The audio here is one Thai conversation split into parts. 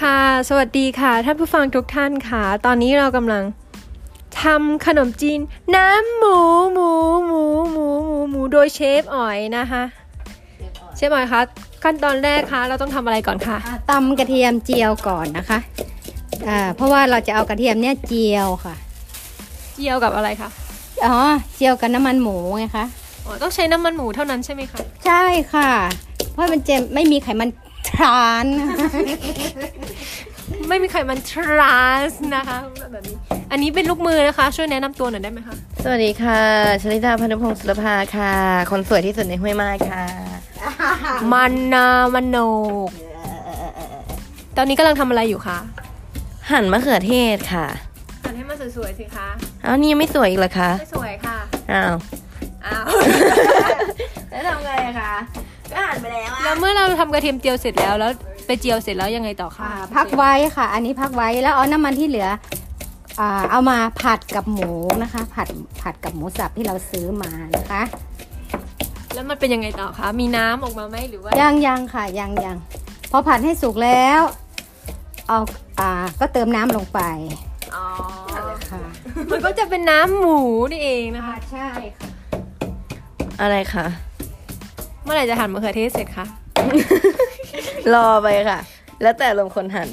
ค่ะ สวัสดีค่ะ ท่านผู้ฟังทุกท่านค่ะ ตอนนี้เรากำลังทำขนมจีน น้ำหมูหมูหมูหมูหมูหมูโดยเชฟอ๋อยนะคะ เชฟอ๋อยคะขั้นตอนแรกคะเราต้องทำอะไรก่อนคะอ่าตำกระเทียมเจียวก่อนนะคะอ่าเพราะว่าเราจะเอากระเทียมเนี่ยเจียวค่ะ เจียวกับอะไรคะอ๋อเจียวกับน้ำมันหมูไงคะอ๋อต้องใช้น้ำมันหมูเท่านั้นใช่ไหมคะใช่ค่ะ เพราะมันจะไม่มีไขมันท รานไม่มีใครมันทรานส์นะคะแบบนี้ อันนี้เป็นลูกมือนะคะ ช่วยแนะนำตัวหน่อยได้ไหมคะ สวัสดีค่ะชลิดาพนุพงศ์สุรภาค่ะ คนสวยที่สุดในห้วยไม้ค่ะ มันนามันโนก ตอนนี้กำลังทำอะไรอยู่คะ หั่นมะเขือเทศค่ะ หั่นให้มันสวยๆสิคะอ้าวนี่ยังไม่สวยอีกเหรอคะ ไม่สวยค่ะ อ้าว อ้าว แล้วทำไงคะ ก็หั่นไปแล้วแล้วเมื่อเราทำกระเทียมเจียวเสร็จแล้วแล้วไปเจียวเสร็จแล้วยังไงต่อคะอ่าพักไว้ค่ะ อันนี้พักไว้แล้วเอาน้ำมันที่เหลืออ่าเอามาผัดกับหมูนะคะ ผัดผัดกับหมูสับที่เราซื้อมานะคะ แล้วมันเป็นยังไงต่อคะมีน้ำออกมาไหมหรือว่ายังยังค่ะยังยังพอผัดให้สุกแล้ว เอาอ่าก็เติมน้ำลงไปอ๋อค่ะมันก็จะเป็นน้ำหมูนี่เองนะคะ ใช่ค่ะ อะไรคะเมื่อไหร่จะหั่นมะเขือเทศเสร็จคะรอไปค่ะ แล้วแต่ลมณ์คนหั่น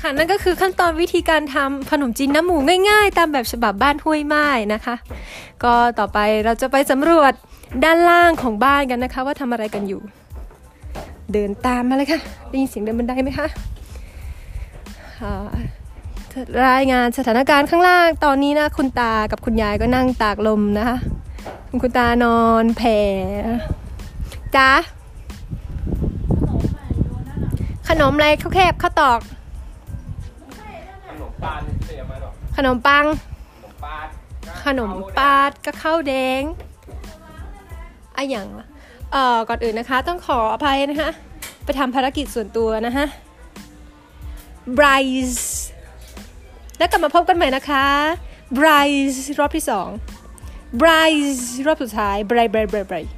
ค่ะนั่นก็คือขั้นตอนวิธีการทำขนมจีนน้ำหมูง่าย ๆ ตามแบบฉบับบ้านห้วยไม้นะคะ ก็ต่อไปเราจะไปสำรวจด้านล่างของบ้านกันนะคะ ว่าทำอะไรกันอยู่ เดินตามมาเลยค่ะได้ยินเสียงเดินบันไดไหมคะอ่ารายงานสถานการณ์ข้างล่างตอนนี้นะคุณตากับคุณยายก็นั่งตากลมนะคะ คุณคุณตานอนแผ่ จ้าขนมอะไรข้าวแคบข้าวตอก ขนมปานเสียมาหรอกขนมปัง ขนมปานขนมปาดก็ข้าวแดงอะอย่างวะเอ่อก่อนอื่นนะคะ ต้องขออภัยนะคะ ไปทำภารกิจส่วนตัวนะคะไบรซ์แล้วกลับมาพบกันใหม่นะคะไบรซ์รอบที่สองไบรซ์รอบสุดท้ายไบรซ์บรซ์บร์